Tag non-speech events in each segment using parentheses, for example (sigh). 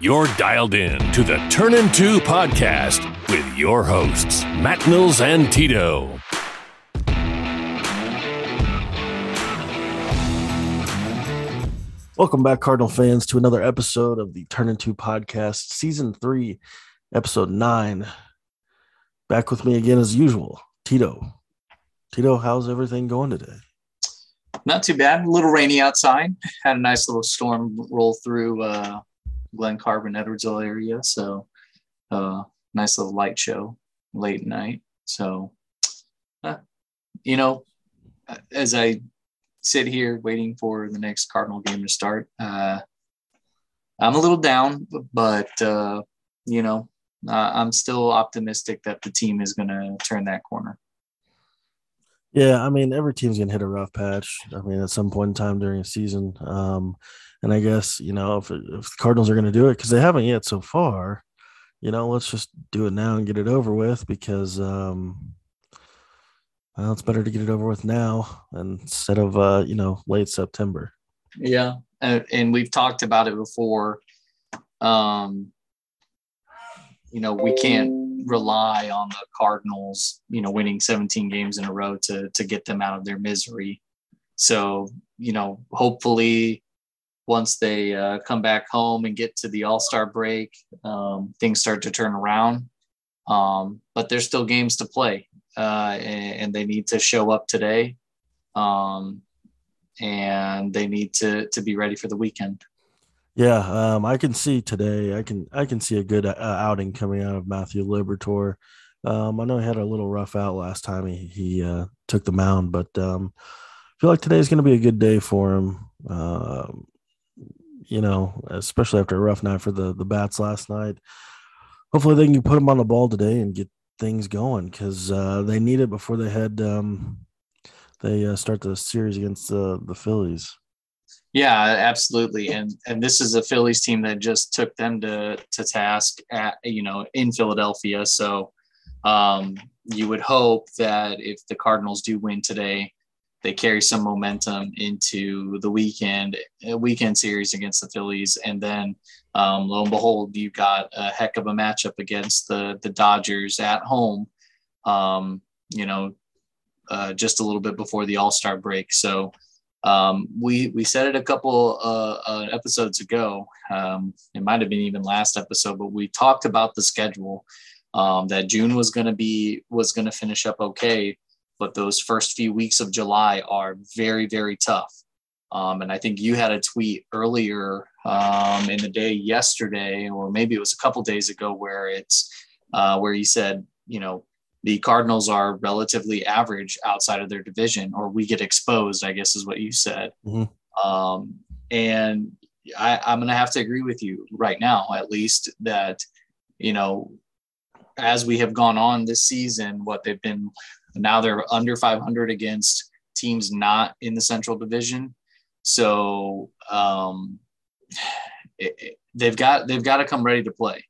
You're dialed in to the Turn Two podcast with your hosts, Matt Mills and Tito. Welcome back, Cardinal fans, to another episode of the Turn Two podcast, season three, episode nine. Back with me again as usual, Tito. Tito, how's everything going today? Not too bad. A little rainy outside. Had a nice little storm roll through uh, Glen Carbon, Edwardsville area. So, uh, nice little light show late night. So, uh, you know, as I sit here waiting for the next Cardinal game to start, uh, I'm a little down, but uh, you know, uh, I'm still optimistic that the team is going to turn that corner. Yeah, I mean, every team's gonna hit a rough patch. I mean, at some point in time during a season, um, and I guess you know if, if the Cardinals are gonna do it because they haven't yet so far, you know, let's just do it now and get it over with because um, well, it's better to get it over with now instead of uh, you know late September. Yeah, and, and we've talked about it before. Um, you know, we can't rely on the Cardinals, you know, winning 17 games in a row to to get them out of their misery. So, you know, hopefully once they uh, come back home and get to the All Star break, um, things start to turn around. Um, but there's still games to play, uh, and, and, they need to show up today, um, and they need to to be ready for the weekend. Yeah, um, I can see today. I can I can see a good uh, outing coming out of Matthew Liberatore. Um, I know he had a little rough out last time he he uh, took the mound, but um, I feel like today is going to be a good day for him. You know, especially after a rough night for the the bats last night. Hopefully, they can put them on the ball today and get things going because uh, they need it before they head um, they uh, start the series against the the Phillies. Yeah, absolutely. And and this is a Phillies team that just took them to to task at you know in Philadelphia. So um, you would hope that if the Cardinals do win today, they carry some momentum into the weekend weekend series against the Phillies, and then um, lo and behold, you got a heck of a matchup against the the Dodgers at home. Um, you know, uh, just a little bit before the All Star break. So um, we we said it a couple uh, uh, episodes ago. Um, it might have been even last episode, but we talked about the schedule. Um, that June was going to be was going to finish up okay, but those first few weeks of July are very very tough. Um, and I think you had a tweet earlier um, in the day yesterday, or maybe it was a couple days ago, where it's uh, where you said, you know, the Cardinals are relatively average outside of their division, or we get exposed, I guess is what you said. Mm-hmm. Um, and I, I'm going to have to agree with you right now, at least, that, you know, as we have gone on this season, what they've been now they're under 500 against teams not in the Central Division. So um, it, it, they've got they've got to come ready to play.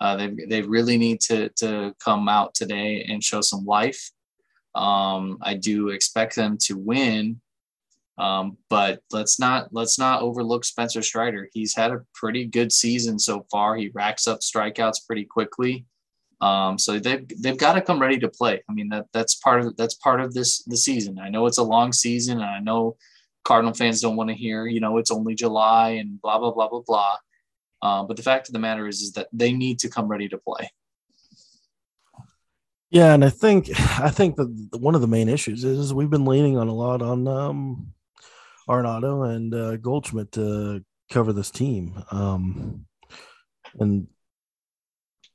Uh, they, they really need to, to come out today and show some life. Um, I do expect them to win, um, but let's not let's not overlook Spencer Strider. He's had a pretty good season so far. He racks up strikeouts pretty quickly. Um, so they've they've got to come ready to play. I mean that that's part of that's part of this the season. I know it's a long season, and I know Cardinal fans don't want to hear you know it's only July and blah blah blah blah blah. Uh, but the fact of the matter is, is that they need to come ready to play. Yeah, and I think I think that one of the main issues is we've been leaning on a lot on um, Arenado and uh, Goldschmidt to cover this team, um, and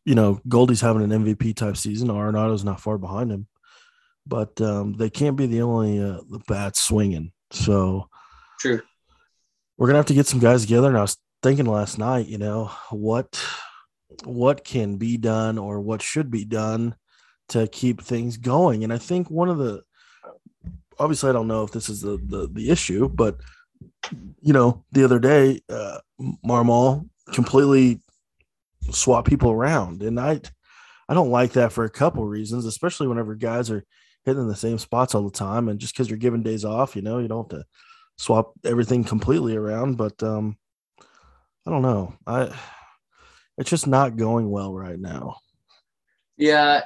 you know Goldie's having an MVP type season. Arenado's not far behind him, but um, they can't be the only uh, the bats swinging. So true. We're gonna have to get some guys together. And I was thinking last night, you know, what what can be done or what should be done to keep things going. And I think one of the obviously I don't know if this is the the, the issue, but you know, the other day, uh Marmol completely swap people around. And I I don't like that for a couple reasons, especially whenever guys are hitting the same spots all the time. And just because you're giving days off, you know, you don't have to swap everything completely around. But um I don't know. I it's just not going well right now. Yeah,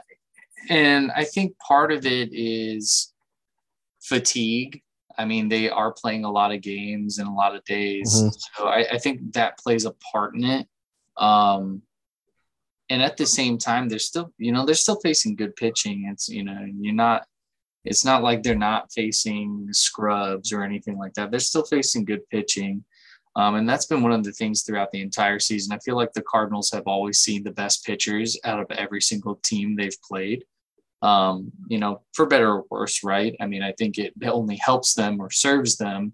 and I think part of it is fatigue. I mean, they are playing a lot of games in a lot of days, mm-hmm. so I, I, think that plays a part in it. Um, and at the same time, they're still, you know, they're still facing good pitching. It's, you know, you're not, it's not like they're not facing scrubs or anything like that. They're still facing good pitching. Um, and that's been one of the things throughout the entire season. I feel like the Cardinals have always seen the best pitchers out of every single team they've played. Um, you know, for better or worse, right? I mean, I think it only helps them or serves them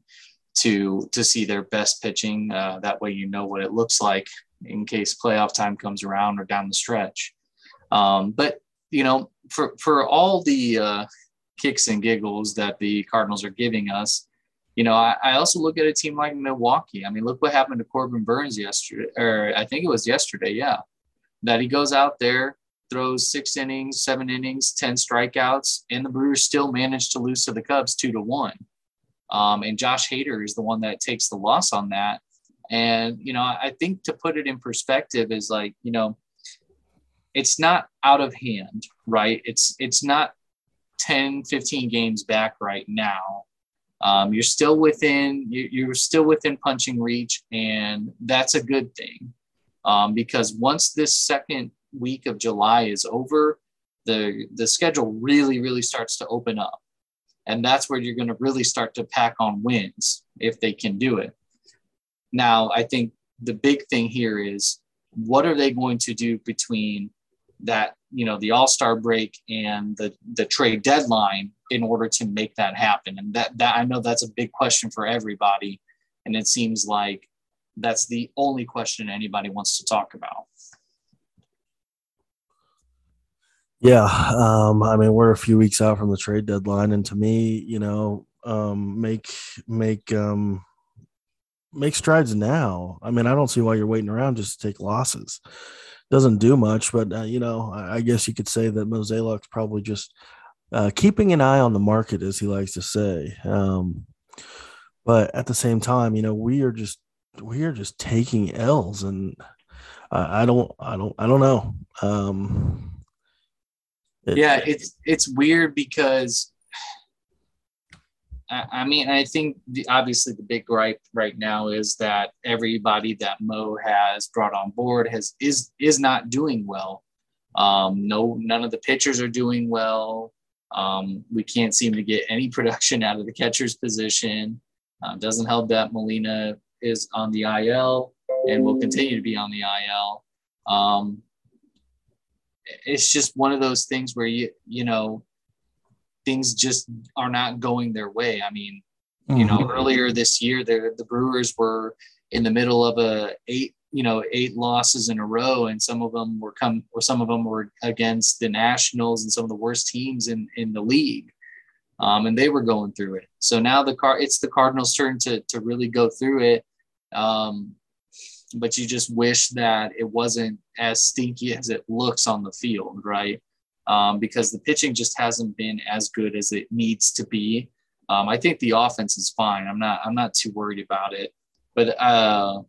to to see their best pitching. Uh, that way, you know what it looks like in case playoff time comes around or down the stretch. Um, but you know, for for all the uh, kicks and giggles that the Cardinals are giving us, you know, I, I, also look at a team like Milwaukee. I mean, look what happened to Corbin Burnes yesterday, or I think it was yesterday, yeah. That he goes out there, throws six innings, seven innings, 10 strikeouts, and the Brewers still managed to lose to the Cubs two to one. Um, and Josh Hader is the one that takes the loss on that. And, you know, I think to put it in perspective is like, you know, it's not out of hand, right? It's it's not 10, 15 games back right now um, you're still within you're still within punching reach and that's a good thing um, because once this second week of july is over the the schedule really really starts to open up and that's where you're going to really start to pack on wins if they can do it. Now i think the big thing here is what are they going to do between that you know the all-star break and the the trade deadline in order to make that happen? And that that i know that's a big question for everybody. And it seems like that's the only question anybody wants to talk about yeah um i mean we're a few weeks out from the trade deadline and to me you know um make make um make strides now i mean i don't see why you're waiting around just to take losses doesn't do much, but uh, you know, I, I, guess you could say that Mozeliak's probably just uh, keeping an eye on the market, as he likes to say. Um, but at the same time, you know, we are just we are just taking L's, and I, I don't, I don't, I don't know. Um, it, yeah, it's it's weird because I mean, I think the, obviously the big gripe right now is that everybody that Mo has brought on board has is is not doing well. Um, no, none of the pitchers are doing well. Um, we can't seem to get any (laughs) production out of the catcher's position. Um, doesn't help that Molina is on the IL and will continue to be on the IL. Um, it's just one of those things where you you know things just are not going their way. I mean, mm-hmm. you know, mm-hmm. earlier this year, the the Brewers were in the middle of a eight, you know, eight losses in a row, and some of them were come, or some of them were against the Nationals and some of the worst teams in in the league. Um, and they were going through it. So now the car, it's the Cardinals' turn to to really go through it. Um, but you just wish that it wasn't as stinky as it looks on the field, right? um, because the pitching just hasn't been as good as it needs to be. Um, I think the offense is fine. I'm not. I'm not too worried about it. But uh,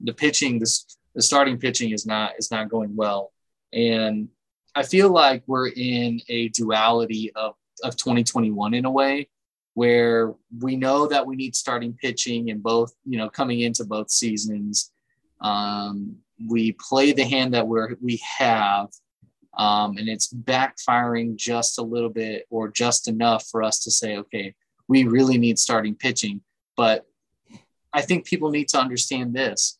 the pitching, this the starting pitching is not is not going well, and I feel like we're in a duality of of 2021 in a way where we know that we need starting pitching in both. You know, coming into both seasons, um, we play the hand that we're we have um, and it's backfiring just a little bit or just enough for us to say, okay, we really need starting pitching. But I think people need to understand this.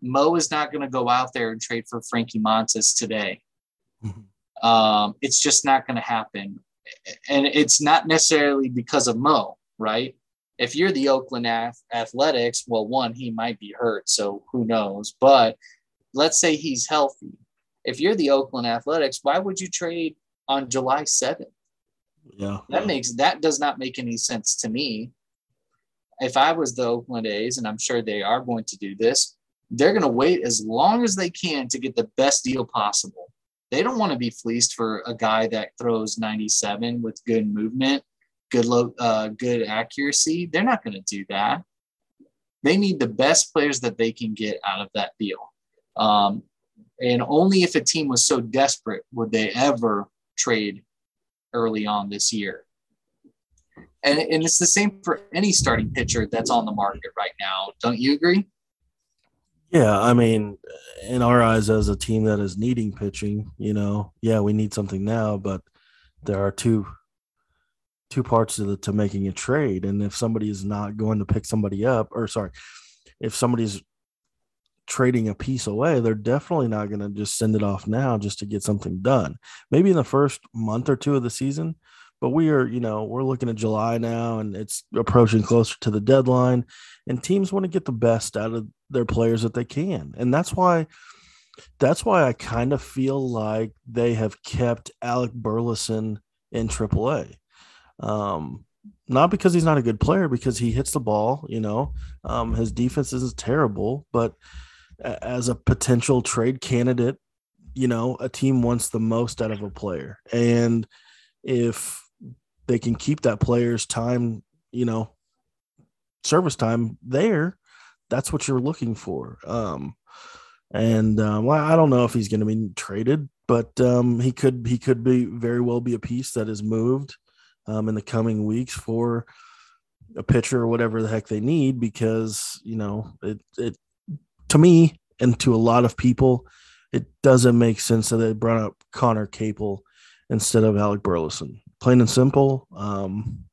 Mo is not going to go out there and trade for Frankie Montas today. Mm-hmm. (laughs) Um, it's just not going to happen. And it's not necessarily because of Mo, right? If you're the Oakland Athletics, well, one, he might be hurt. So who knows? But let's say he's healthy if you're the Oakland Athletics, why would you trade on July 7th? Yeah. That makes that does not make any sense to me. If I was the Oakland A's, and I'm sure they are going to do this, they're going to wait as long as they can to get the best deal possible. They don't want to be fleeced for a guy that throws 97 with good movement, good low, uh, good accuracy. They're not going to do that. They need the best players that they can get out of that deal. Um, and only if a team was so desperate would they ever trade early on this year. And, and it's the same for any starting pitcher that's on the market right now. Don't you agree? Yeah, I mean, in our eyes, as a team that is needing pitching, you know, yeah, we need something now, but there are two two parts to the to making a trade, and if somebody is not going to pick somebody up, or sorry, if somebody's trading a piece away, they're definitely not going to just send it off now just to get something done. Maybe in the first month or two of the season, but we are, you know, we're looking at July now and it's approaching closer to the deadline and teams want to get the best out of their players that they can. And that's why that's why I kind of feel like they have kept Alec Burleson in AAA. Um, not because he's not a good player, because he hits the ball, you know, um, his defense is terrible, but as a potential trade candidate, you know, a team wants the most out of a player. And if they can keep that player's time, you know, service time there, that's what you're looking for. Um, and um, well, I don't know if he's going to be traded, but um, he could he could be very well be a piece that is moved um, in the coming weeks for a pitcher or whatever the heck they need because you know it it to me and to a lot of people it doesn't make sense that they brought up Conner Capel instead of Alec Burleson. Plain and simple. Um,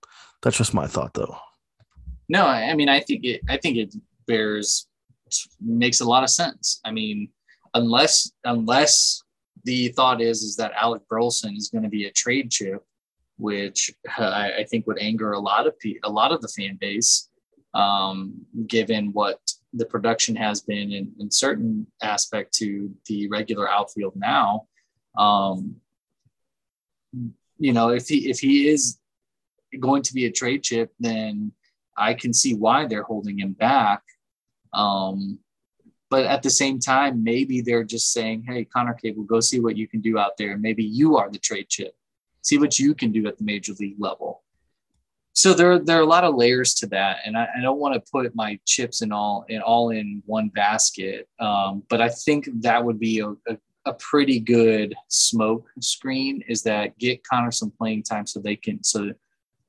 that's just my thought though. No, I mean I think it I think it bears makes a lot of sense. I mean, unless unless the thought is is that Alec Burleson is going to be a trade chip, which I, I think would anger a lot of a lot of the fan base, um, given what the production has been in, in certain aspect to the regular outfield now. Um, you know, if he if he is going to be a trade chip, then I can see why they're holding him back. Um, but at the same time, maybe they're just saying, "Hey, Conner Capel, go see what you can do out there. Maybe you are the trade chip. See what you can do at the major league level." So there, there are a lot of layers to that, and I, I don't want to put my chips in all in all in one basket. Um, but I think that would be a, a, a pretty good smoke screen. Is that get Conner some playing time so they can so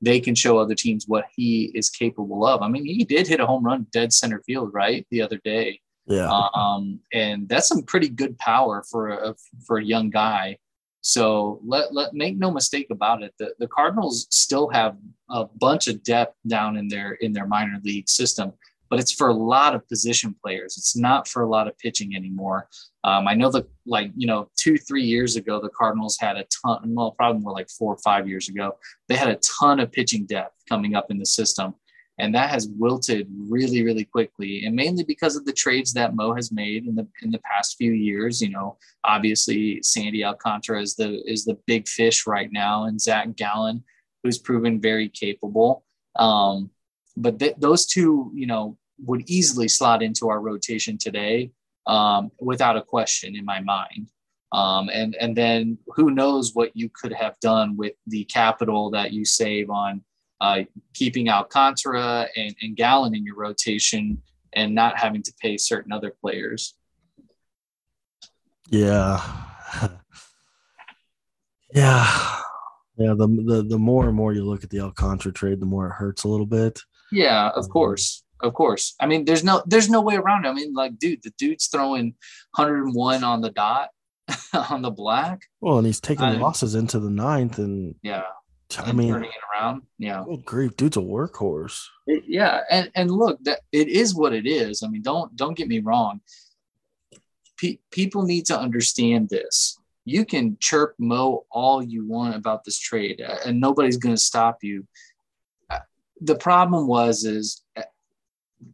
they can show other teams what he is capable of. I mean, he did hit a home run dead center field, right, the other day. Yeah. Um, and that's some pretty good power for a for a young guy. So let let make no mistake about it. The the Cardinals still have a bunch of depth down in their in their minor league system but it's for a lot of position players. It's not for a lot of pitching anymore. Um, I know that, like, you know, two, three years ago, the Cardinals had a ton, well, probably more like four or five years ago, they had a ton of pitching depth coming up in the system. And that has wilted really, really quickly, and mainly because of the trades that Mo has made in the in the past few years. You know, obviously Sandy Alcantara is the is the big fish right now, and Zach Gallen, who's proven very capable. Um, but th- those two, you know, would easily slot into our rotation today um, without a question in my mind. Um, and and then who knows what you could have done with the capital that you save on uh, keeping Alcantara and, and Gallen in your rotation and not having to pay certain other players. Yeah. (laughs) yeah. Yeah. The, the, the more and more you look at the Alcantara trade, the more it hurts a little bit. Yeah, of course. Of course. I mean, there's no there's no way around it. I mean, like, dude, the dude's throwing 101 on the dot (laughs) on the black. Well, and he's taking I, losses into the ninth and yeah. I mean, turning it around. Yeah. Good grief, dude's a workhorse. It, yeah, and and look, that it is what it is. I mean, don't don't get me wrong. Pe- people need to understand this. You can chirp Mo all you want about this trade, uh, and nobody's going to stop you uh, the problem was is uh,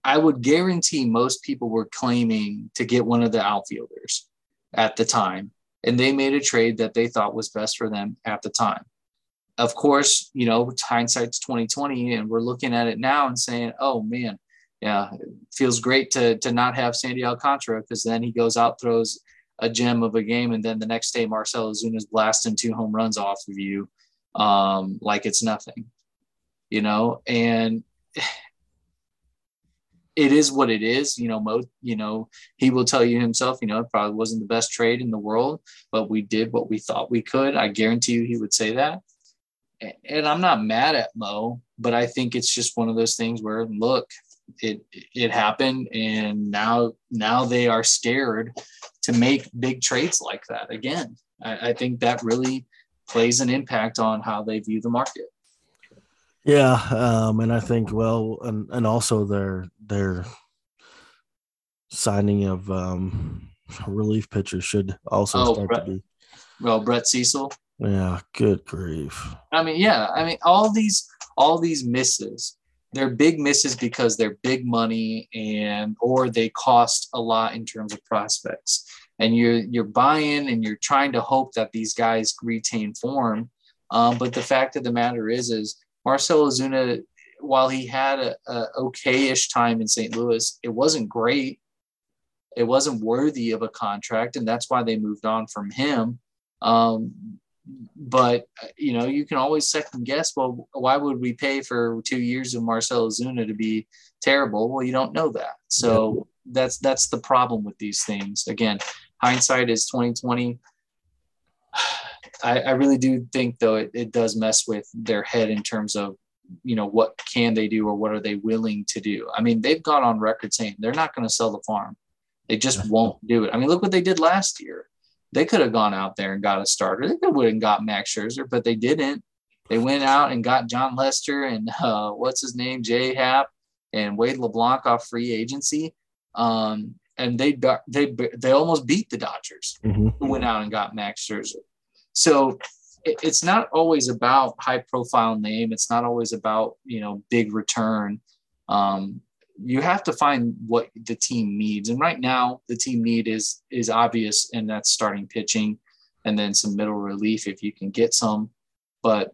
I would guarantee most people were claiming to get one of the outfielders at the time, and they made a trade that they thought was best for them at the time. Of course, you know, hindsight's 2020, and we're looking at it now and saying, "Oh man, yeah, it feels great to to not have Sandy Alcantara because then he goes out throws a gem of a game, and then the next day Marcell Ozuna's blasting two home runs off of you um, like it's nothing." you know, and (sighs) it is what it is. You know, Mo, you know, he will tell you himself, you know, it probably wasn't the best trade in the world, but we did what we thought we could. I guarantee you he would say that. And I'm not mad at Mo, but I think it's just one of those things where look, it it happened and now now they are scared to make big trades like that again. I, I think that really plays an impact on how they view the market. Yeah, um, and I think well, and and also their their signing of um, relief pitchers should also oh, start Brett, to be. Well, Brett Cecil. Yeah, good grief. I mean, yeah, I mean, all these all these misses, they're big misses because they're big money and or they cost a lot in terms of prospects. And you're you're buying and you're trying to hope that these guys retain form. Um, but the fact of the matter is, is Marcell Ozuna, while he had a, a okay-ish time in St. Louis, it wasn't great. It wasn't worthy of a contract, and that's why they moved on from him. Um, but uh, you know, you can always second guess. Well, why would we pay for two years of Marcell Ozuna to be terrible? Well, you don't know that. So yeah. that's that's the problem with these things. Again, hindsight is twenty twenty. (sighs) I, I really do think though it, it does mess with their head in terms of you know what can they do or what are they willing to do i mean they've gone on record saying they're not going to sell the farm they just won't do it i mean look what they did last year they could have gone out there and got a starter they could have got max scherzer but they didn't they went out and got Jon Lester and (laughs) uh, what's his name jay happ and wade leblanc off free agency um, and they they they almost beat the dodgers mm-hmm. who went out and got max scherzer so it, it's not always about high profile name. It's not always about, you know, big return. Um, you have to find what the team needs. And right now the team need is, is obvious and that's starting pitching and then some middle relief if you can get some. But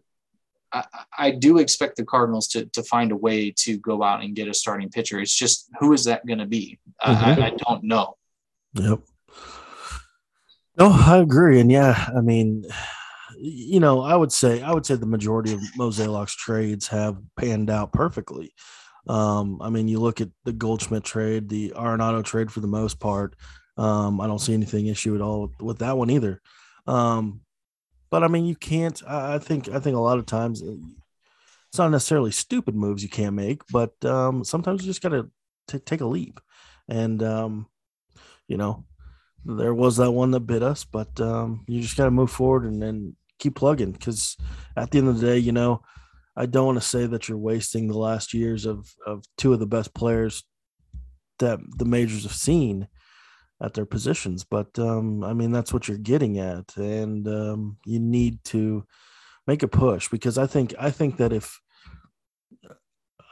I, I, do expect the Cardinals to, to find a way to go out and get a starting pitcher. It's just who is that going to be? Mm-hmm. I, I, don't know. Yep. No, I agree, and yeah, I mean, you know, I would say I would say the majority of Mozeliak's trades have panned out perfectly. Um, I mean, you look at the Goldschmidt trade, the Arenado trade for the most part. Um, I don't see anything issue at all with, with that one either. Um, but I mean, you can't. I, I, think I think a lot of times uh, it's not necessarily stupid moves you can't make, but um, sometimes you just got to take a leap, and um, you know, there was that one that bit us, but um, you just got to move forward and then keep plugging because at the end of the day, you know, I don't want to say that you're wasting the last years of of two of the best players that the majors have seen at their positions, but um, I mean that's what you're getting at, and um, you need to make a push because I think I think that if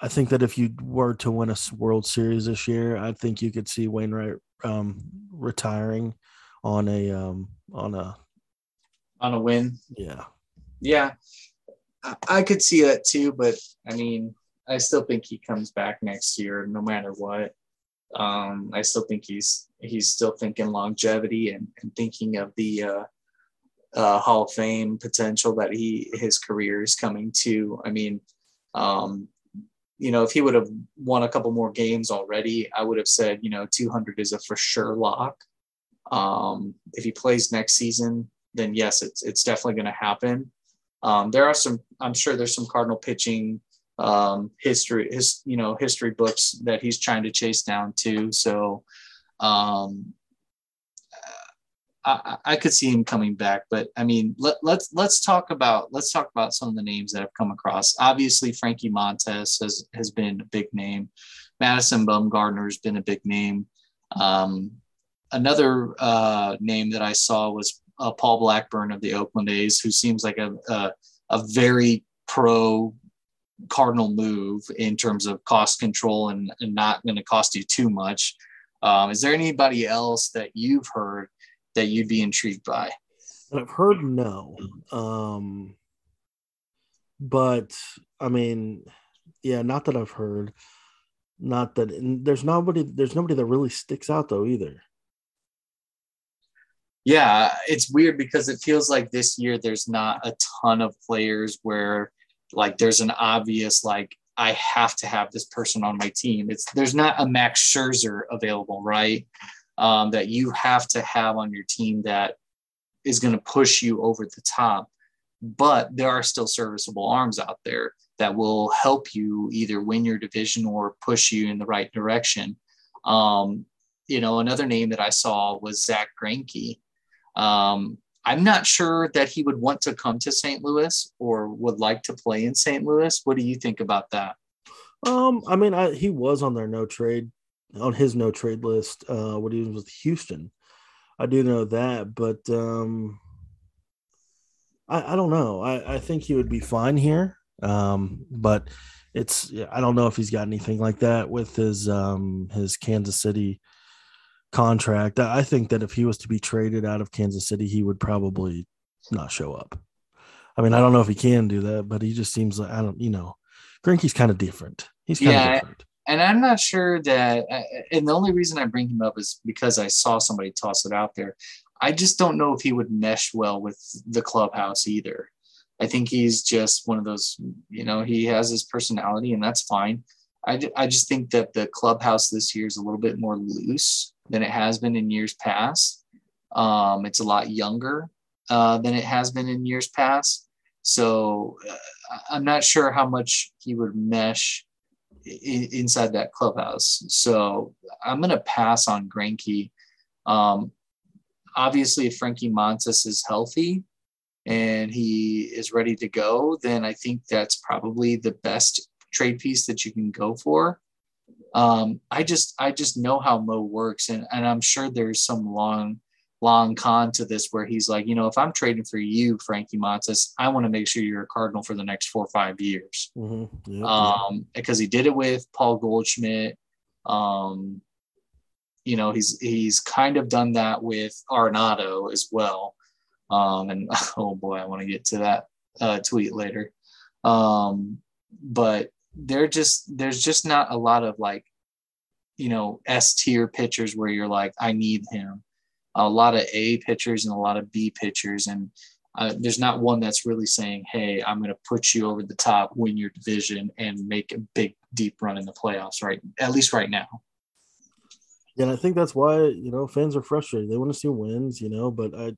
I think that if you were to win a World Series this year, I think you could see Wainwright um, retiring on a um, on a on a win. Yeah, yeah, I, could see that too. But I mean, I still think he comes back next year, no matter what. Um, I still think he's he's still thinking longevity and, and thinking of the uh, uh, Hall of Fame potential that he his career is coming to. I mean, um, you know, if he would have won a couple more games already, I would have said, you know, 200 is a for sure lock. Um, if he plays next season, then yes, it's it's definitely going to happen. Um, there are some, I'm sure there's some Cardinal pitching um, history, his you know history books that he's trying to chase down too. So um, I, I could see him coming back, but I mean, let, let's let's talk about let's talk about some of the names that have come across. Obviously, Frankie Montas has has been a big name. Madison Bumgarner has been a big name. Um, another uh, name that I saw was uh, Paul Blackburn of the Oakland A's, who seems like a a, a very pro Cardinal move in terms of cost control and, and not going to cost you too much. Um, is there anybody else that you've heard that you'd be intrigued by? I've heard no. Um, but I mean, yeah, not that I've heard. Not that there's nobody there's nobody that really sticks out though either. Yeah, it's weird because it feels like this year there's not a ton of players where like there's an obvious like I have to have this person on my team. It's there's not a Max Scherzer available, right? Um, that you have to have on your team that is going to push you over the top. But there are still serviceable arms out there that will help you either win your division or push you in the right direction. Um, you know, another name that I saw was Zack Greinke. Um, I'm not sure that he would want to come to St. Louis or would like to play in St. Louis. What do you think about that? Um, I mean, I, he was on their no trade, on his no trade list. Uh, when he was with Houston, I do know that, but um, I, I don't know. I, I think he would be fine here. Um, but it's I don't know if he's got anything like that with his um his Kansas City contract. I think that if he was to be traded out of Kansas City, he would probably not show up. I mean, I don't know if he can do that, but he just seems like I don't, you know, Greinke's kind of different. He's kind yeah, of different. And I'm not sure that, uh, and the only reason I bring him up is because I saw somebody toss it out there. I just don't know if he would mesh well with the clubhouse either. I think he's just one of those, you know, he has his personality and that's fine. I, I just think that the clubhouse this year is a little bit more loose than it has been in years past. Um, it's a lot younger uh, than it has been in years past. So uh, I'm not sure how much he would mesh I- inside that clubhouse. So I'm going to pass on Greinke. Um, obviously, if Frankie Montas is healthy and he is ready to go, then I think that's probably the best trade piece that you can go for um, I just I just know how Mo works, and and I'm sure there's some long long con to this where he's like, you know, if I'm trading for you, Frankie Montas, I want to make sure you're a Cardinal for the next four or five years. Mm-hmm. Yep, um, because he did it with Paul Goldschmidt. Um, you know, he's he's kind of done that with Arenado as well. Um, and (laughs) oh boy, I want to get to that uh, tweet later. Um, but they're just there's just not a lot of like you know S tier pitchers where you're like I need him. A lot of A pitchers and a lot of B pitchers, and uh, there's not one that's really saying, "Hey, I'm going to put you over the top, win your division, and make a big deep run in the playoffs." Right, at least right now. Yeah, and I think that's why you know fans are frustrated. They want to see wins, you know, but I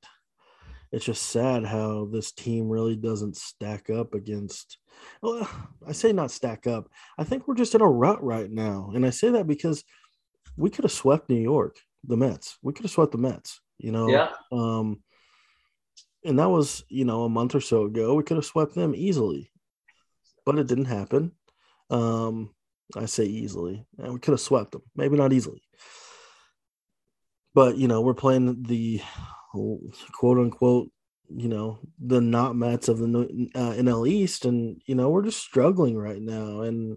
it's just sad how this team really doesn't stack up against well (sighs) i say not stack up. I think we're just in a rut right now. And i say that because we could have swept new york the mets. We could have swept the mets you know? Yeah. Um and that was you know a month or so ago. We could have swept them easily but it didn't happen. Um i say easily. And we could have swept them. Maybe not easily. But you know we're playing the quote unquote, you know, the not Mets of the uh, NL East, and you know we're just struggling right now. And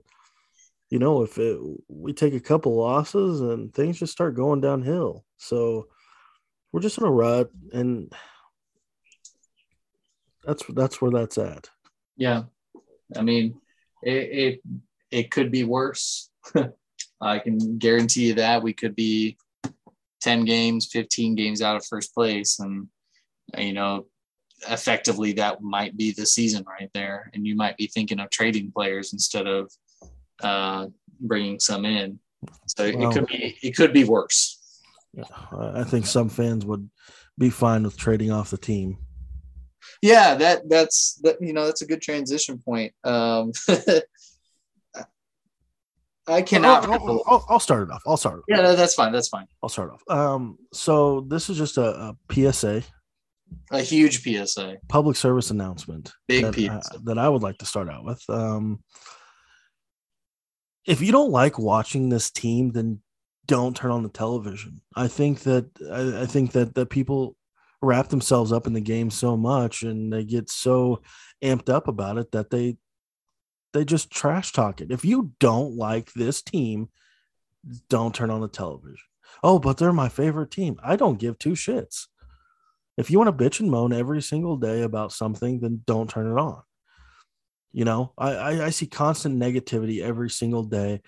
you know, if it, we take a couple losses and things just start going downhill, so we're just in a rut, and that's that's where that's at. Yeah, I mean, it it, it could be worse. (laughs) I can guarantee you that we could be 10 games, 15 games out of first place. And, you know, effectively that might be the season right there. And you might be thinking of trading players instead of uh, bringing some in. So well, it could be, it could be worse. I think some fans would be fine with trading off the team. Yeah, that that's that you know that's a good transition point. Um, (laughs) I cannot. I'll, I'll, I'll, start it off. I'll start. Yeah, that's fine. That's fine. I'll start off. Um, so this is just a, a PSA, a huge PSA, public service announcement, big that, PSA. Uh, that I would like to start out with. Um, if you don't like watching this team, then don't turn on the television. I think that I, I think that that people wrap themselves up in the game so much and they get so amped up about it that they they just trash talk it. If you don't like this team, don't turn on the television. Oh, but they're my favorite team. I don't give two shits. If you want to bitch and moan every single day about something, then don't turn it on. You know, I, I, I see constant negativity every single day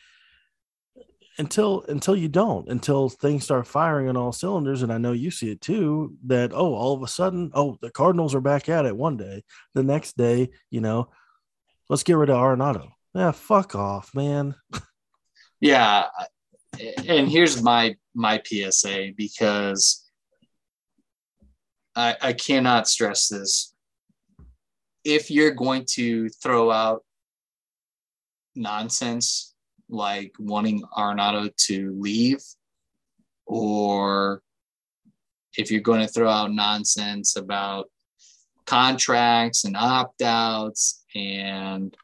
until until you don't until things start firing on all cylinders and i know you see it too that oh all of a sudden oh the cardinals are back at it one day the next day you know let's get rid of Arenado. Yeah, fuck off, man. yeah, and here's my my PSA because I I cannot stress this. If you're going to throw out nonsense like wanting Arenado to leave, or if you're going to throw out nonsense about contracts and opt outs and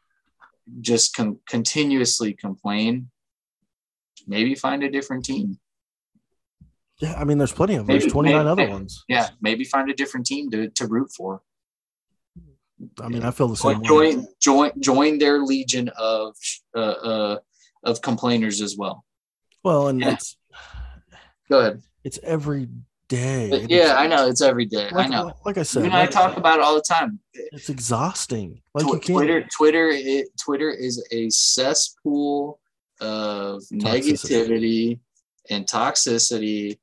just com- continuously complain, maybe find a different team. Yeah, I mean, there's plenty of them. There's 29 maybe, other ones. Yeah, maybe find a different team to, to root for. I mean, I feel the same. Join, way. join, join their legion of uh, uh, of complainers as well. Well, and yeah. it's go ahead. It's every day. yeah, I know it's every day. Like, I know. Like I said, you and I talk about it all the time. It's exhausting. Like Tw- Twitter, Twitter, it, Twitter is a cesspool of toxicity. negativity and toxicity.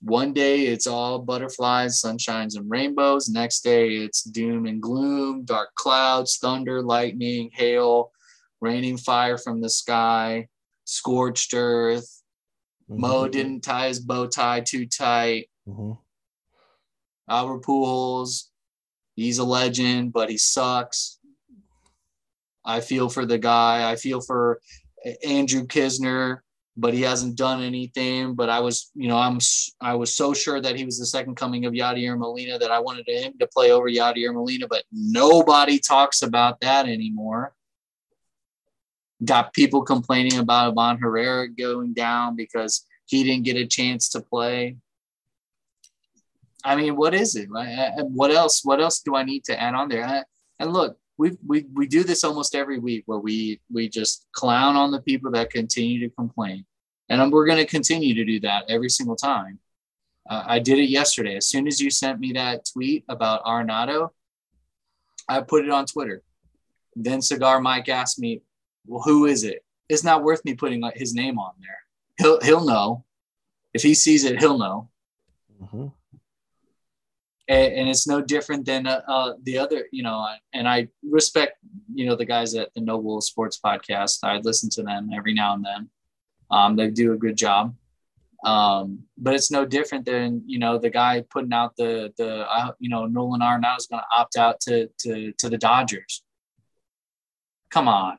One day it's all butterflies, sunshines, and rainbows. Next day it's doom and gloom, dark clouds, thunder, lightning, hail, raining fire from the sky, scorched earth, Mm-hmm. Mo didn't tie his bow tie too tight. Mm-hmm. Albert Pujols, he's a legend, but he sucks. I feel for the guy. I feel for Andrew Knizner, but he hasn't done anything. But I was, you know, I'm I was so sure that he was the second coming of Yadier Molina that I wanted him to play over Yadier Molina, but nobody talks about that anymore got people complaining about Ivan Herrera going down because he didn't get a chance to play. I mean, what is it? Uh, uh, what else? What else do I need to add on there? And look, we we we do this almost every week where we we just clown on the people that continue to complain, and um, we're going to continue to do that every single time. Uh, I did it yesterday. As soon as you sent me that tweet about Arenado, I put it on Twitter. Then Cigar Mike asked me, well, who is it? It's not worth me putting like his name on there. He'll he'll know. If he sees it, he'll know. Mm-hmm. And, and, it's no different than uh, uh, the other, you know. And I respect, you know, the guys at the Noble Sports Podcast. I listen to them every now and then. Um, they do a good job. Um, but it's no different than you know the guy putting out the the uh, you know Nolan Arenado is going to opt out to to to the Dodgers. Come on,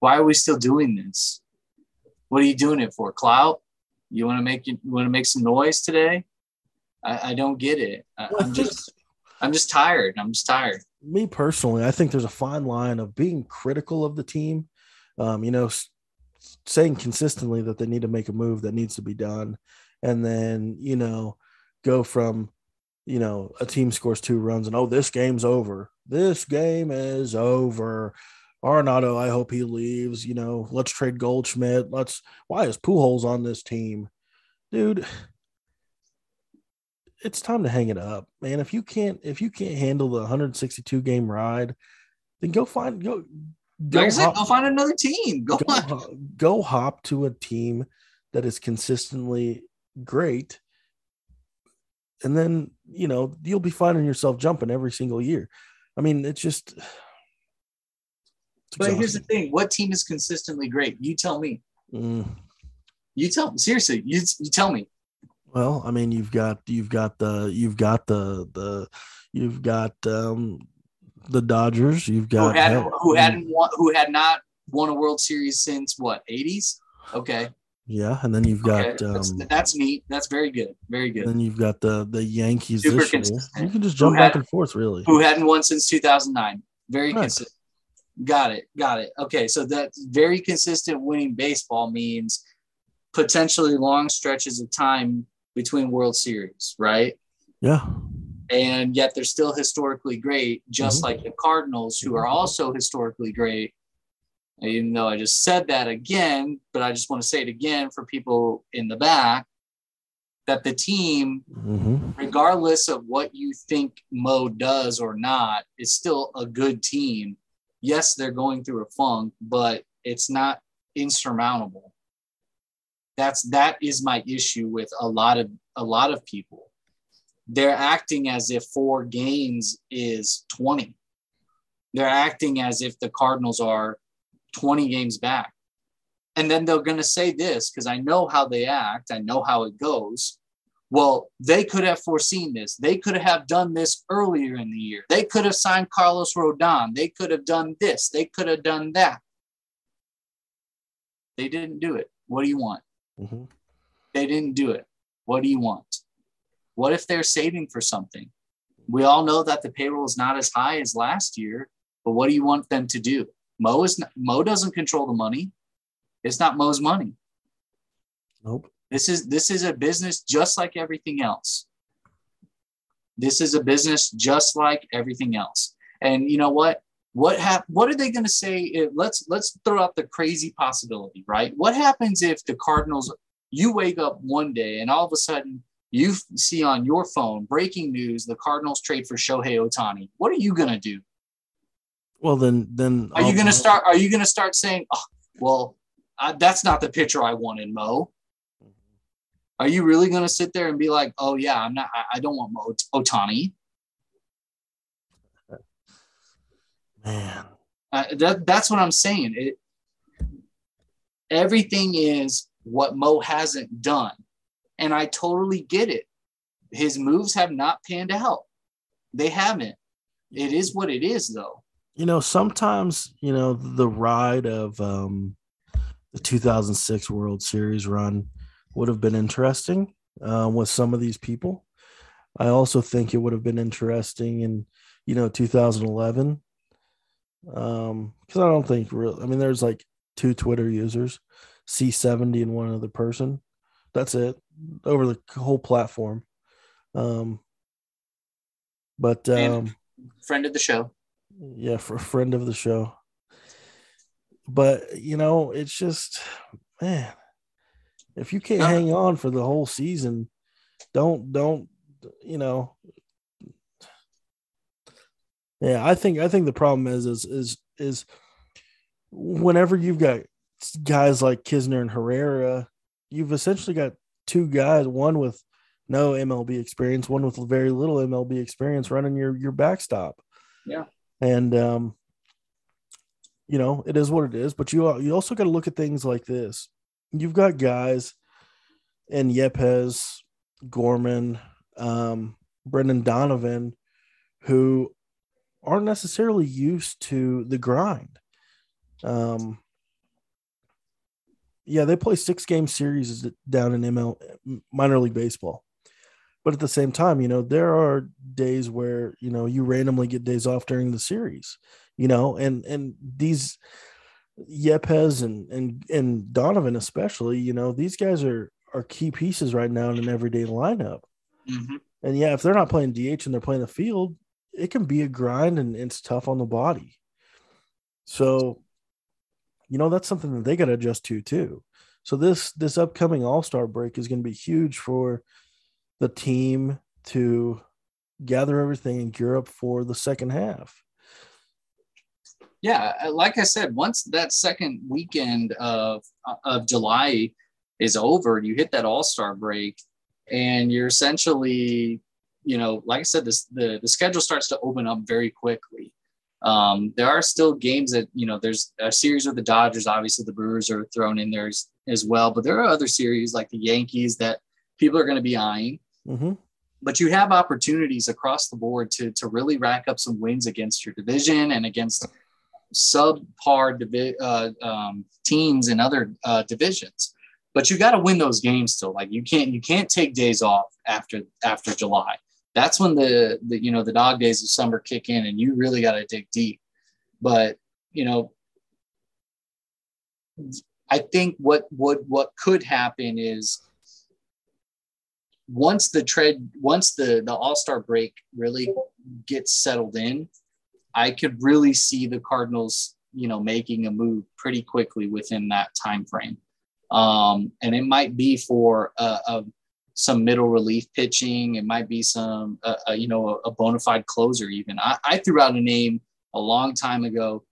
why are we still doing this? What are you doing it for? Clout? You want to make you want to make some noise today? I, I don't get it. I, I'm just (laughs) I'm just tired. I'm just tired. Me personally, I think there's a fine line of being critical of the team. Um, you know, saying consistently that they need to make a move that needs to be done, and then you know, go from you know a team scores two runs and oh this game's over. This game is over. Arenado, I hope he leaves. You know, let's trade Goldschmidt. Let's. Why is Pujols on this team, dude? It's time to hang it up, man. If you can't, if you can't handle the 162 game ride, then go find go. Go, like hop, go find another team. Go go, go hop to a team that is consistently great, and then you know you'll be finding yourself jumping every single year. I mean, it's just but here's the thing: what team is consistently great? You tell me. Mm. You tell seriously. You you tell me. Well, I mean, you've got you've got the you've got the the you've got um the Dodgers. You've got who, had, who hadn't won, who had not won a World Series since what 80s. Okay. Yeah, and then you've got okay. that's, um, that's, neat. That's very good. Very good. Then you've got the the Yankees Super consistent. year. You can just jump had, back and forth, really. Who hadn't won since 2009? Very right. consistent. Got it. Got it. Okay. So that very consistent winning baseball means potentially long stretches of time between World Series, right? Yeah. And yet they're still historically great, just mm-hmm. like the Cardinals, who are also historically great. Even though I just said that again, but I just want to say it again for people in the back that the team, mm-hmm. regardless of what you think Mo does or not, is still a good team yes, they're going through a funk, but it's not insurmountable. That's that is my issue with a lot of a lot of people. They're acting as if four games is 20. They're acting as if the Cardinals are 20 games back. And then they're going to say this because I know how they act, I know how it goes. Well, they could have foreseen this. They could have done this earlier in the year. They could have signed Carlos Rodon. They could have done this. They could have done that. They didn't do it. What do you want? Mm-hmm. They didn't do it. What do you want? What if they're saving for something? We all know that the payroll is not as high as last year, but what do you want them to do? Mo is not, Mo doesn't control the money. It's not Mo's money. Nope. This is this is a business just like everything else. This is a business just like everything else. And you know what? What hap- what are they going to say if, let's let's throw out the crazy possibility, right? What happens if the Cardinals you wake up one day and all of a sudden you see on your phone breaking news the Cardinals trade for Shohei Ohtani. What are you going to do? Well, then, then are you going to start? Are you going to start saying, oh, "Well, uh, that's not the pitcher I wanted, Mo"? Are you really going to sit there and be like, "Oh yeah, I'm not. I, I don't want Mo Ohtani"? Man, uh, that, that's what I'm saying. It everything is what Mo hasn't done, and I totally get it. His moves have not panned out. They haven't. It is what it is, though you know, sometimes, you know, the ride of um, the 2006 World Series run would have been interesting uh, with some of these people. I also think it would have been interesting in, you know, 2011. Um, because I don't think real. I mean, there's like two Twitter users, C70 and one other person. That's it over the whole platform. Um, but um, friend of the show yeah, for a friend of the show. But you know, it's just man, if you can't hang on for the whole season, don't don't you know. Yeah, I think I think the problem is is is is whenever you've got guys like Knizner and Herrera, you've essentially got two guys, one with no MLB experience, one with very little MLB experience running your your backstop. Yeah. And um, you know, it is what it is. But you you also got to look at things like this. You've got guys and Yepez, Gorman, um, Brendan Donovan, who aren't necessarily used to the grind. Um, yeah, they play six game series down in ML minor league baseball. But at the same time, you know, there are days where, you know, you randomly get days off during the series, you know, and and these Yepez and and and Donovan especially, you know, these guys are are key pieces right now in an everyday lineup. Mm-hmm. And yeah, if they're not playing DH and they're playing the field, it can be a grind and it's tough on the body. So, you know, that's something that they got to adjust to too. So this this upcoming All Star break is going to be huge for the team to gather everything and gear up for the second half. Yeah, uh, like I said, once that second weekend of of July is over, and you hit that All Star break, and you're essentially, you know, like I said, this the the schedule starts to open up very quickly. Um, there are still games that you know. There's a series with the Dodgers. Obviously, the Brewers are thrown in there as, as well, but there are other series like the Yankees that people are going to be eyeing. Mm-hmm. But you have opportunities across the board to, to really rack up some wins against your division and against subpar divi- uh, um, teams in other uh, divisions. But you got to win those games still. Like you can't you can't take days off after after July. That's when the, the you know the dog days of summer kick in, and you really got to dig deep. But you know, I think what would what could happen is once the trade once the the all-star break really gets settled in i could really see the cardinals you know making a move pretty quickly within that time frame um, and it might be for a, some middle relief pitching. It might be some uh, uh, you know a, a bona fide closer even. I, I threw out a name a long time ago.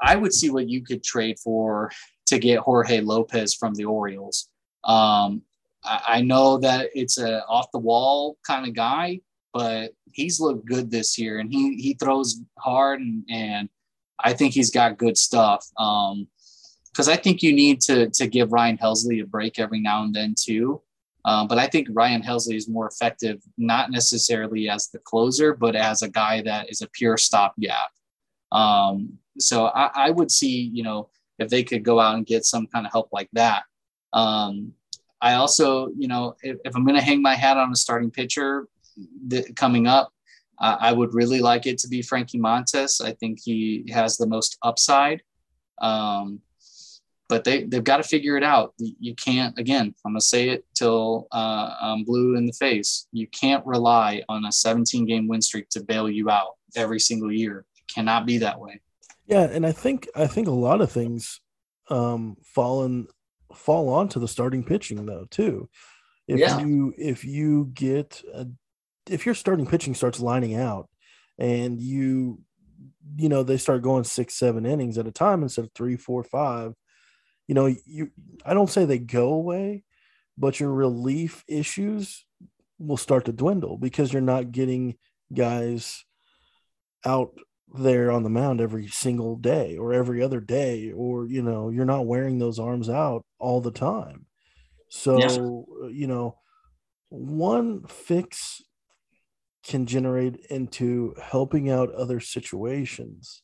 I would see what you could trade for to get jorge lopez from the orioles. Um, I, know that it's a off the wall kind of guy, but he's looked good this year, and he he throws hard, and, and I think he's got good stuff. Um, because I think you need to to give Ryan Helsley a break every now and then too. Um, but I think Ryan Helsley is more effective, not necessarily as the closer, but as a guy that is a pure stopgap. Um, so I, I, would see, you know, if they could go out and get some kind of help like that. Um, I also, you know, if, if I'm going to hang my hat on a starting pitcher th- coming up, uh, I would really like it to be Frankie Montes. I think he has the most upside. Um, but they, they've got to figure it out. You can't, again, I'm going to say it till uh, I'm blue in the face. You can't rely on a 17 game win streak to bail you out every single year. It cannot be that way. Yeah. And I think, I think a lot of things um, fall in, fall onto the starting pitching though, too. If yeah. you, if you get, a, if your starting pitching starts lining out and you, you know, they start going six, seven innings at a time instead of three, four, five, you know, you I don't say they go away, but your relief issues will start to dwindle because you're not getting guys out there on the mound every single day or every other day or you know you're not wearing those arms out all the time so yeah. you know one fix can generate into helping out other situations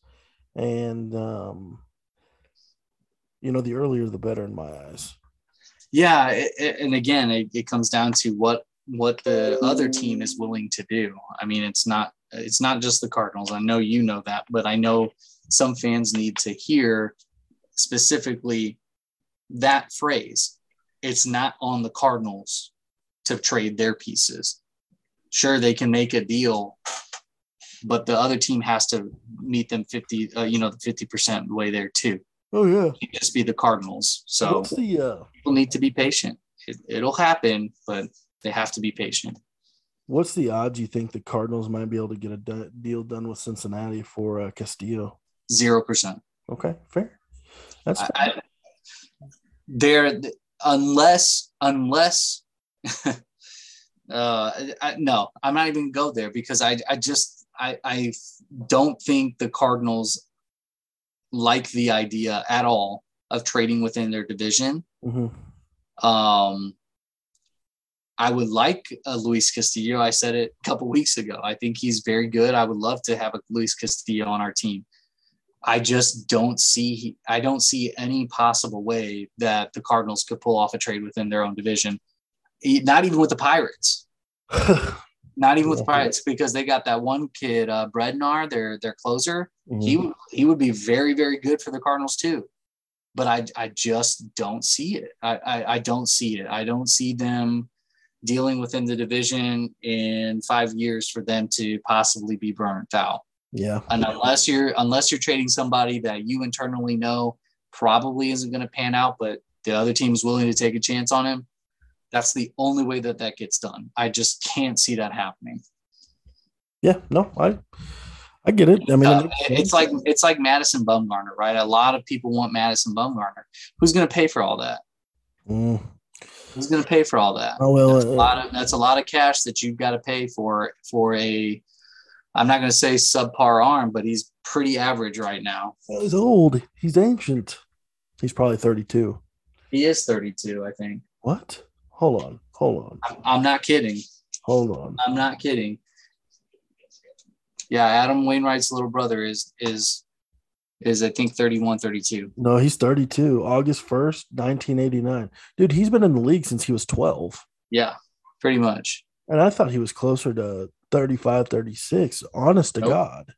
and um you know, the earlier the better in my eyes. Yeah, it, it, and again, it, it comes down to what what the other team is willing to do. I mean, it's not it's not just the Cardinals. I know you know that, but I know some fans need to hear specifically that phrase. It's not on the Cardinals to trade their pieces. Sure, they can make a deal, but the other team has to meet them 50, uh, you know, the 50% way there too. Oh yeah, just be the Cardinals. So What's the, uh, people need to be patient. It, will happen, but they have to be patient. What's the odds you think the Cardinals might be able to get a de- deal done with Cincinnati for uh, Castillo? Zero percent. Okay, fair. That's fair. I, there unless unless (laughs) uh, I, no, I'm not even go there because I I just I I don't think the Cardinals like the idea at all of trading within their division. Mm-hmm. Um, I would like a Luis Castillo. I said it a couple weeks ago. I think he's very good. I would love to have a Luis Castillo on our team. I just don't see I don't see any possible way that the Cardinals could pull off a trade within their own division. Not even with the Pirates. (laughs) Not even with the Pirates because they got that one kid, uh, Bednar, their their closer. Mm-hmm. He he would be very very good for the Cardinals too, but I I just don't see it. I, I I don't see it. I don't see them dealing within the division in five years for them to possibly be burnt out. Yeah, and unless you're unless you're trading somebody that you internally know probably isn't going to pan out, but the other team is willing to take a chance on him, that's the only way that that gets done. I just can't see that happening. Yeah, no, I I get it. I mean, uh, it's like it's like Madison Bumgarner, right? A lot of people want Madison Bumgarner. Who's going to pay for all that? Mm. Who's going to pay for all that? Oh well, that's, uh, a lot of that's a lot of cash that you've got to pay for for a. I'm not going to say subpar arm, but he's pretty average right now. He's old. He's ancient. He's probably 32. He is 32, I think. What? Hold on. Hold on. I'm, I'm not kidding. Hold on. I'm not kidding. Yeah, Adam Wainwright's little brother is is is I think 31, 32. No, he's 32. August 1st, 1989. Dude, he's been in the league since he was 12. Yeah, pretty much. And I thought he was closer to 35, 36. Honest to. God.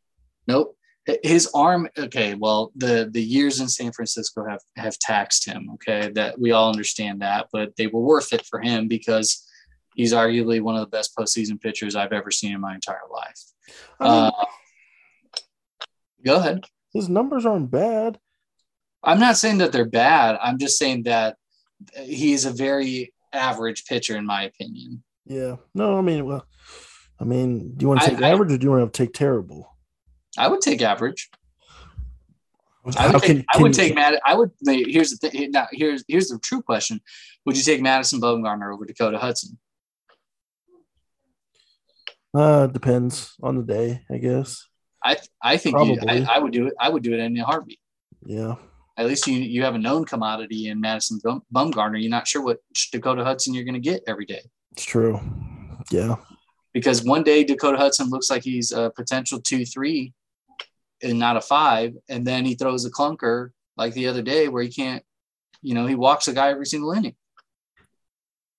Nope his arm okay well the the years in san francisco have have taxed him okay? That we all understand that but they were worth it for him because he's arguably one of the best postseason pitchers i've ever seen in my entire life. I mean, uh, go ahead. his numbers aren't bad. I'm not saying that they're bad. I'm just saying that he's a very average pitcher in my opinion. Yeah. No i mean well i mean do you want to take I, average I, or do you want to take terrible I would take average. I would, take, I would take Matt. I would. Here's the thing. Now, here's here's the true question: Would you take Madison Bumgarner over Dakota Hudson? Uh, depends on the day, I guess. I I think you, I, I, would do it. I would do it in a heartbeat. Yeah. At least you you have a known commodity in Madison Bum, Bumgarner. You're not sure what Dakota Hudson you're going to get every day. It's true. Yeah. Because one day Dakota Hudson looks like he's a potential two three, and not a five, and then he throws a clunker like the other day where he can't, you know, he walks a guy every single inning.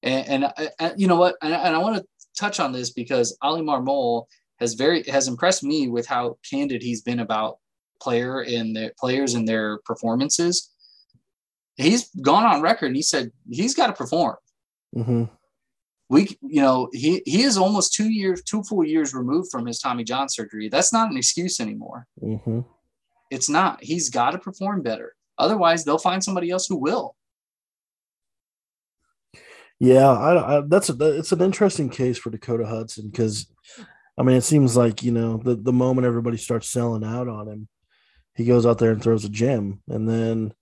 And, and, and uh, you know what? And, and I want to touch on this because Oli Marmol has very has impressed me with how candid he's been about player and the players and their performances. He's gone on record and he said he's got to perform. Mm-hmm. We, you know, he he is almost two years, two full years removed from his Tommy John surgery. That's not an excuse anymore. Mm-hmm. It's not. He's got to perform better. Otherwise, they'll find somebody else who will. Yeah, I, I, that's a, it's an interesting case for Dakota Hudson because, I mean, it seems like you know the the moment everybody starts selling out on him, he goes out there and throws a gem, and then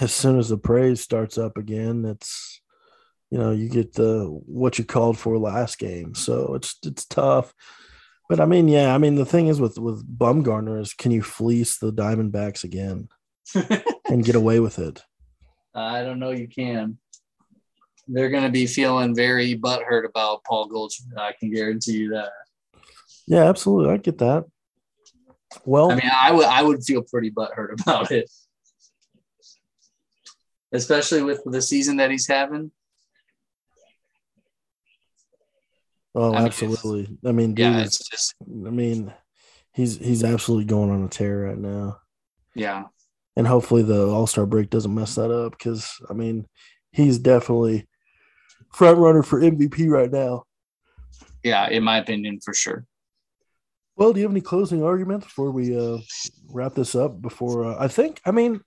as soon as the praise starts up again, it's you know you get the what you called for last game, so it's it's tough. But I mean, yeah, I mean the thing is with with Bumgarner is can you fleece the Diamondbacks again (laughs) and get away with it? I don't know. You can they're going to be feeling very butthurt about Paul Goldschmidt. I can guarantee you that. Yeah, absolutely. I get that. Well, I mean, I would I would feel pretty butthurt (laughs) about it, especially with the season that he's having. Oh, I mean, absolutely. I mean, dude, yeah, it's just. I mean, he's he's absolutely going on a tear right now. Yeah. And hopefully the All Star break doesn't mess that up because I mean, he's definitely front runner for MVP right now. Yeah, in my opinion, for sure. Well, do you have any closing arguments before we uh, wrap this up? Before uh, I think, I mean,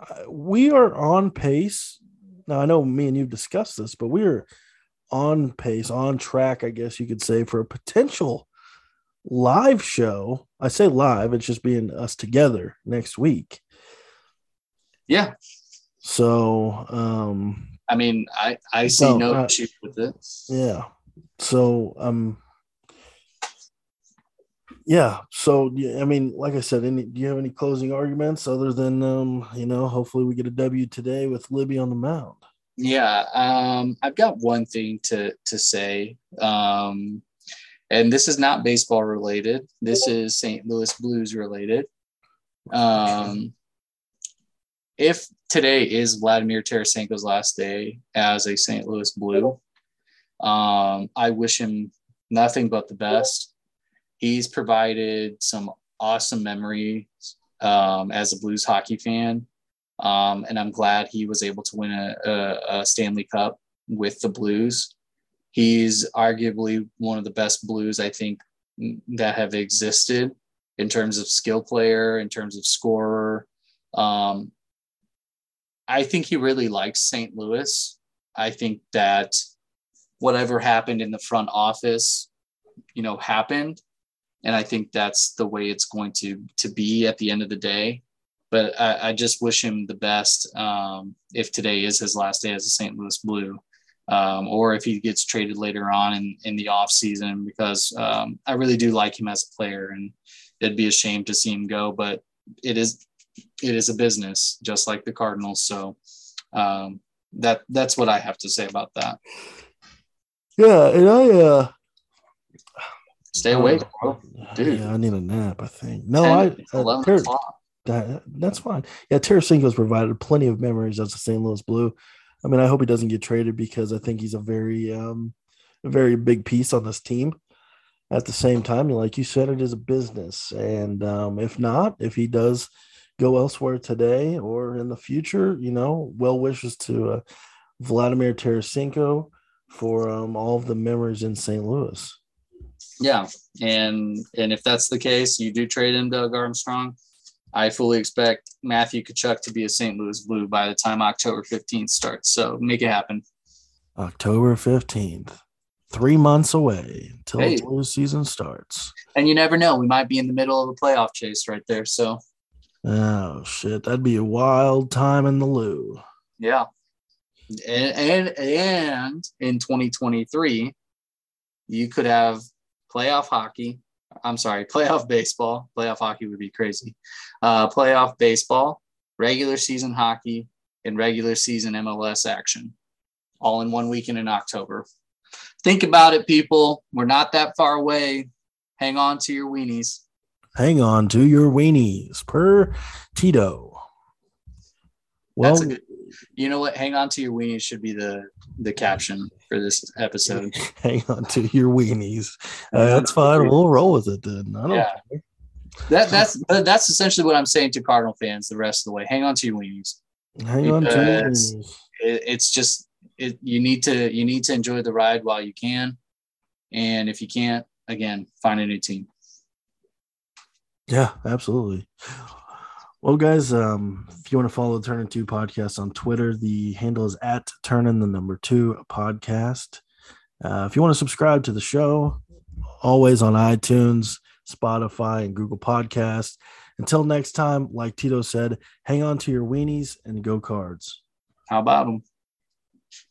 uh, we are on pace. Now I know me and you've discussed this, but we are on pace, on track, I guess you could say, for a potential live show. I say live; it's just being us together next week. Yeah. So, um, I mean, I I see no, no uh, issue with this. Yeah. So um yeah, so I mean, like I said, any do you have any closing arguments other than um, you know, hopefully we get a W today with Libby on the mound? Yeah, um, I've got one thing to to say. Um, and this is not baseball related. This is St. Louis Blues related. Um, if today is Vladimir Tarasenko's last day as a St. Louis Blue, um, I wish him nothing but the best. He's provided some awesome memories um, as a Blues hockey fan. Um, and I'm glad he was able to win a, a, a Stanley Cup with the Blues. He's arguably one of the best Blues, I think, that have existed in terms of skill player, in terms of scorer. Um, I think he really likes St. Louis. I think that whatever happened in the front office, you know, happened. And I think that's the way it's going to to be at the end of the day. But I, I just wish him the best um, if today is his last day as a St. Louis Blue. Um, or if he gets traded later on in, in the off season, because um, I really do like him as a player, and it'd be a shame to see him go. But it is it is a business, just like the Cardinals. So um, that that's what I have to say about that. Yeah, and I uh, stay awake, bro. Dude, yeah, I need a nap. I think. No, I uh, Ter- that, that's fine. Yeah, Tarasenko's provided plenty of memories as a St. Louis Blue. I mean, I hope he doesn't get traded because I think he's a very, um, a very big piece on this team. At the same time, like you said, it is a business, and um, if not, if he does go elsewhere today or in the future, you know, well wishes to uh, Vladimir Tarasenko for um, all of the memories in St. Louis. Yeah, and and if that's the case, you do trade in Doug Armstrong. I fully expect Matthew Tkachuk to be a St. Louis Blue by the time October 15th starts. So make it happen. October 15th. Three months away until hey. the Blues season starts. And you never know. We might be in the middle of a playoff chase right there. So Oh shit, that'd be a wild time in the loo. Yeah. And and, and in 2023, you could have playoff hockey. I'm sorry, playoff baseball. Playoff hockey would be crazy. Uh, playoff baseball, regular season hockey, and regular season MLS action, all in one weekend in October. Think about it, people. We're not that far away. Hang on to your weenies. Hang on to your weenies per Tito. Well, good, you know what? Hang on to your weenies should be the the caption for this episode. (laughs) Hang on to your weenies. (laughs) Uh, that's fine. We'll roll with it then. I don't yeah. Care. That that's that's essentially what I'm saying to Cardinal fans the rest of the way. Hang on to your weenies. Hang on to your weenies. It, it's just it, you need to you need to enjoy the ride while you can, and if you can't, again, find a new team. Yeah, absolutely. Well, guys, um, if you want to follow the Turn Two podcast on Twitter, the handle is at Turn the Number Two Podcast. Uh, if you want to subscribe to the show, always on iTunes, Spotify, and Google Podcasts. Until next time, like Tito said, hang on to your weenies and go cards. How about them?